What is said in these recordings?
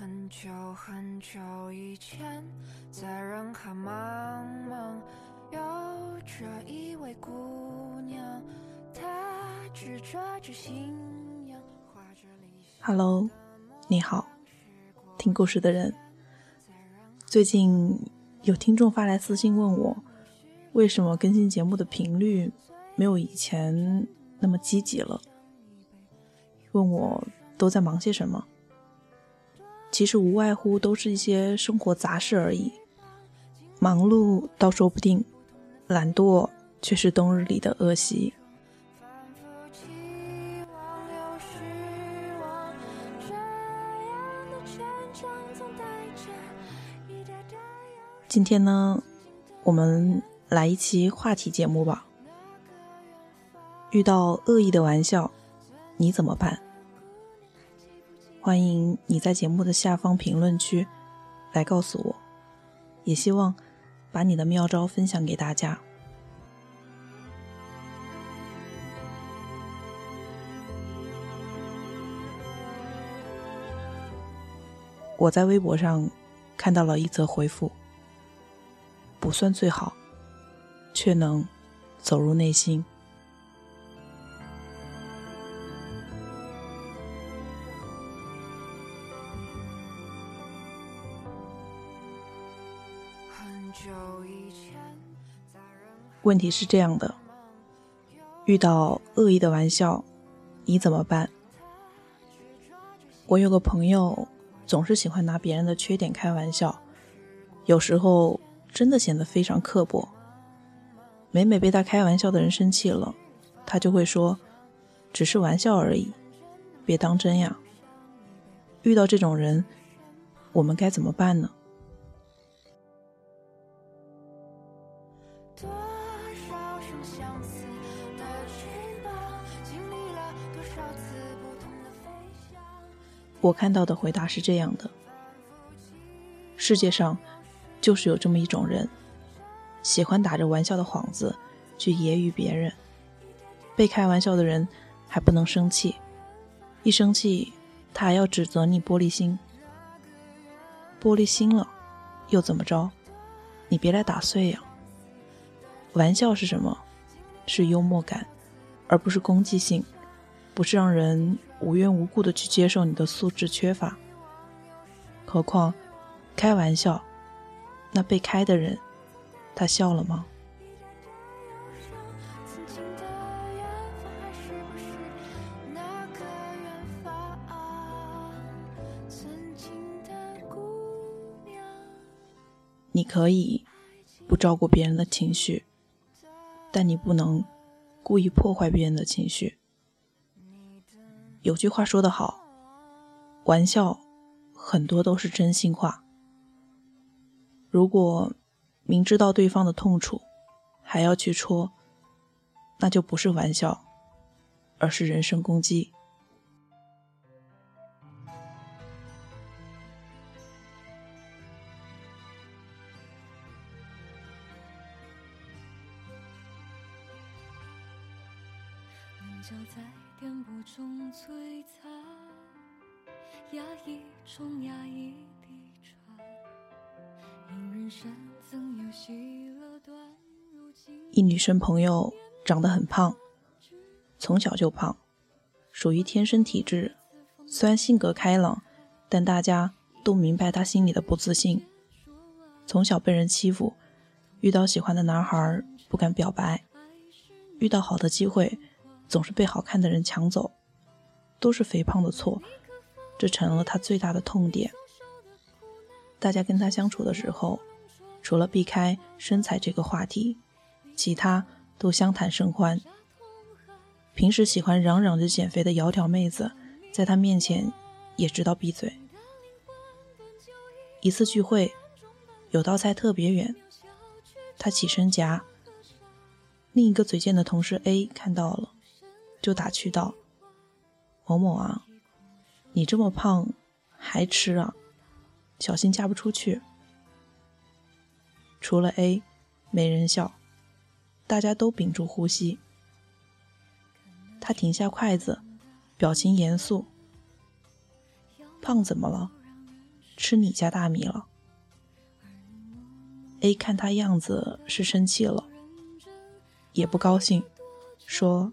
很久很久以前，在人海茫茫，有着一位姑娘，她执着着信仰，画着理想。Hello，你好，听故事的人。最近有听众发来私信问我，为什么更新节目的频率没有以前那么积极了？问我都在忙些什么？其实无外乎都是一些生活杂事而已。忙碌倒说不定，懒惰却是冬日里的恶习。今天呢，我们来一期话题节目吧。遇到恶意的玩笑，你怎么办？欢迎你在节目的下方评论区来告诉我，也希望把你的妙招分享给大家。我在微博上看到了一则回复，不算最好，却能走入内心。问题是这样的：遇到恶意的玩笑，你怎么办？我有个朋友，总是喜欢拿别人的缺点开玩笑，有时候真的显得非常刻薄。每每被他开玩笑的人生气了，他就会说：“只是玩笑而已，别当真呀。”遇到这种人，我们该怎么办呢？我看到的回答是这样的：世界上就是有这么一种人，喜欢打着玩笑的幌子去揶揄别人。被开玩笑的人还不能生气，一生气他还要指责你玻璃心。玻璃心了，又怎么着？你别来打碎呀！玩笑是什么？是幽默感，而不是攻击性，不是让人无缘无故的去接受你的素质缺乏。何况，开玩笑，那被开的人，他笑了吗？你可以不照顾别人的情绪，但你不能故意破坏别人的情绪。有句话说得好，玩笑很多都是真心话。如果明知道对方的痛处，还要去戳，那就不是玩笑，而是人身攻击。就在颠簸中璀璨，压抑中压抑地喘，因人生怎有喜乐短，如今一女生朋友长得很胖，从小就胖，属于天生体质。虽然性格开朗，但大家都明白她心里的不自信。从小被人欺负，遇到喜欢的男孩不敢表白，遇到好的机会总是被好看的人抢走，都是肥胖的错，这成了他最大的痛点。大家跟他相处的时候，除了避开身材这个话题，其他都相谈甚欢。平时喜欢嚷嚷着减肥的窈窕妹子，在他面前也知道闭嘴。一次聚会，有道菜特别远，他起身夹，另一个嘴贱的同事 A 看到了，就打趣道：“某某啊，你这么胖还吃啊，小心嫁不出去。”除了 A，没人笑，大家都屏住呼吸。他停下筷子，表情严肃。胖怎么了？吃你家大米了。A 看他样子是生气了，也不高兴，说：“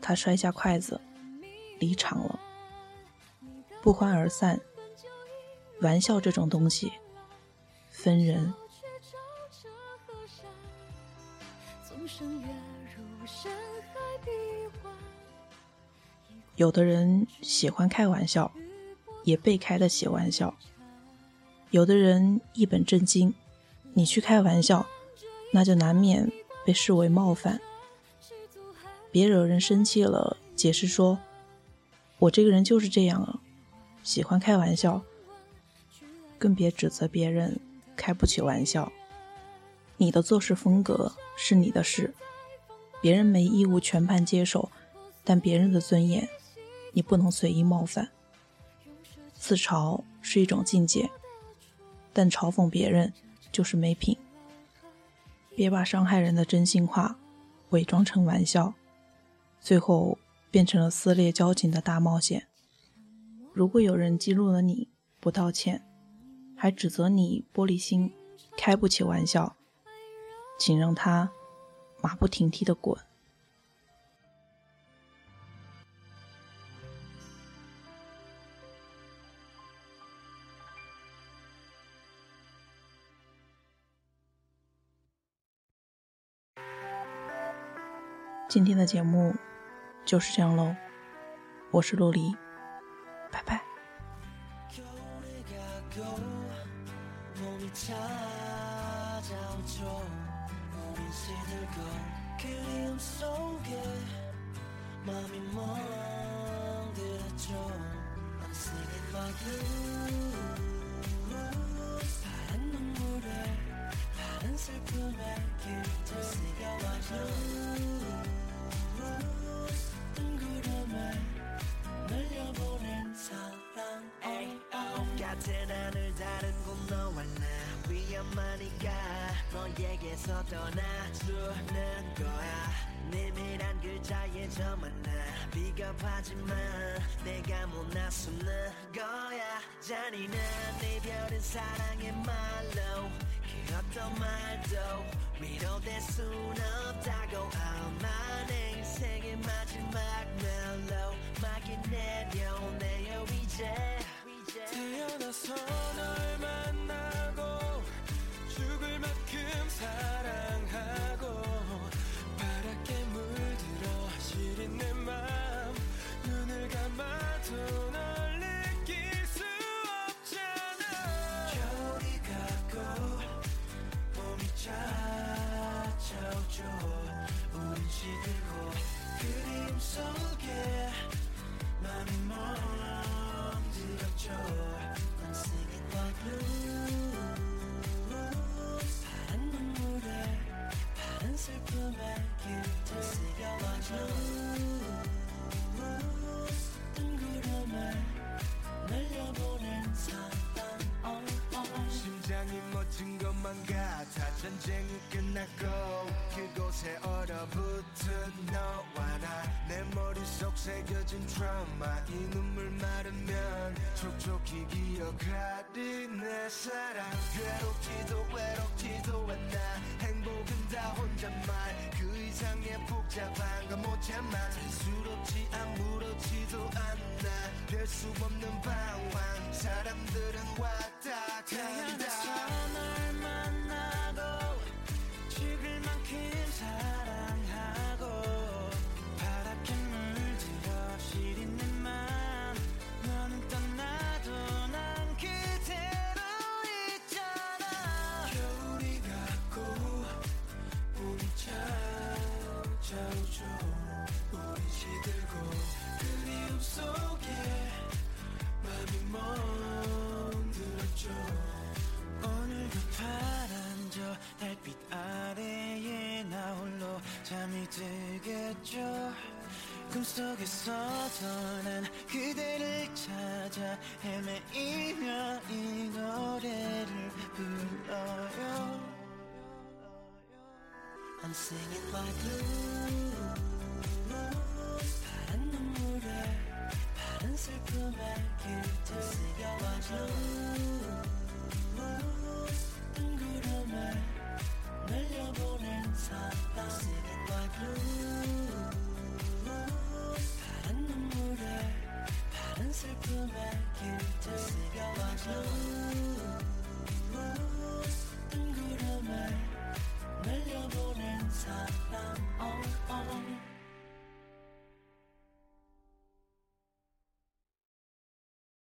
他摔下筷子，离场了。不欢而散。玩笑这种东西，分人。有的人喜欢开玩笑，也被开的起玩笑；有的人一本正经。你去开玩笑，那就难免被视为冒犯。别惹人生气了，解释说：“我这个人就是这样啊，喜欢开玩笑。”更别指责别人开不起玩笑。你的做事风格是你的事，别人没义务全盘接受，但别人的尊严，你不能随意冒犯。自嘲是一种境界，但嘲讽别人。就是没品，别把伤害人的真心话伪装成玩笑，最后变成了撕裂交情的大冒险。如果有人激怒了你，不道歉，还指责你玻璃心，开不起玩笑，请让他马不停蹄的滚。今天的节目就是这样喽，我是陆离，拜拜。 너에게서 떠나주는 거야. 내밀한 글자에 저 만 나. 비겁하지만 내가 못 나서는 거야. 잔인한 이별은 사랑의 말로 그 어떤 말도 위로될 순 없다고. 아마 내 인생의 마지막 멜로 멋진 것만 같아 전쟁은 끝났고 그곳에 얼어붙은 너와 내 머릿속 새겨진 트라우마. 이 눈물 마르면 촉촉히 기억하리. 내 사랑. 괴롭지도 외롭지도 않아 행복은 다 혼잣말. 그 이상의 복잡한 건 못 참아. 수롭지 아무렇지도 않나 별수 없는 방황. 사람들은 왔다 간다. 널 만나고 찾죠 꿈속에서도 난 그대를 찾아 헤매이며 이 노래를 불러요. I'm singing my blue 파란 눈물에 파란 슬픔에 길들 쓰여와줘 뜬구름에 날려보낸 사랑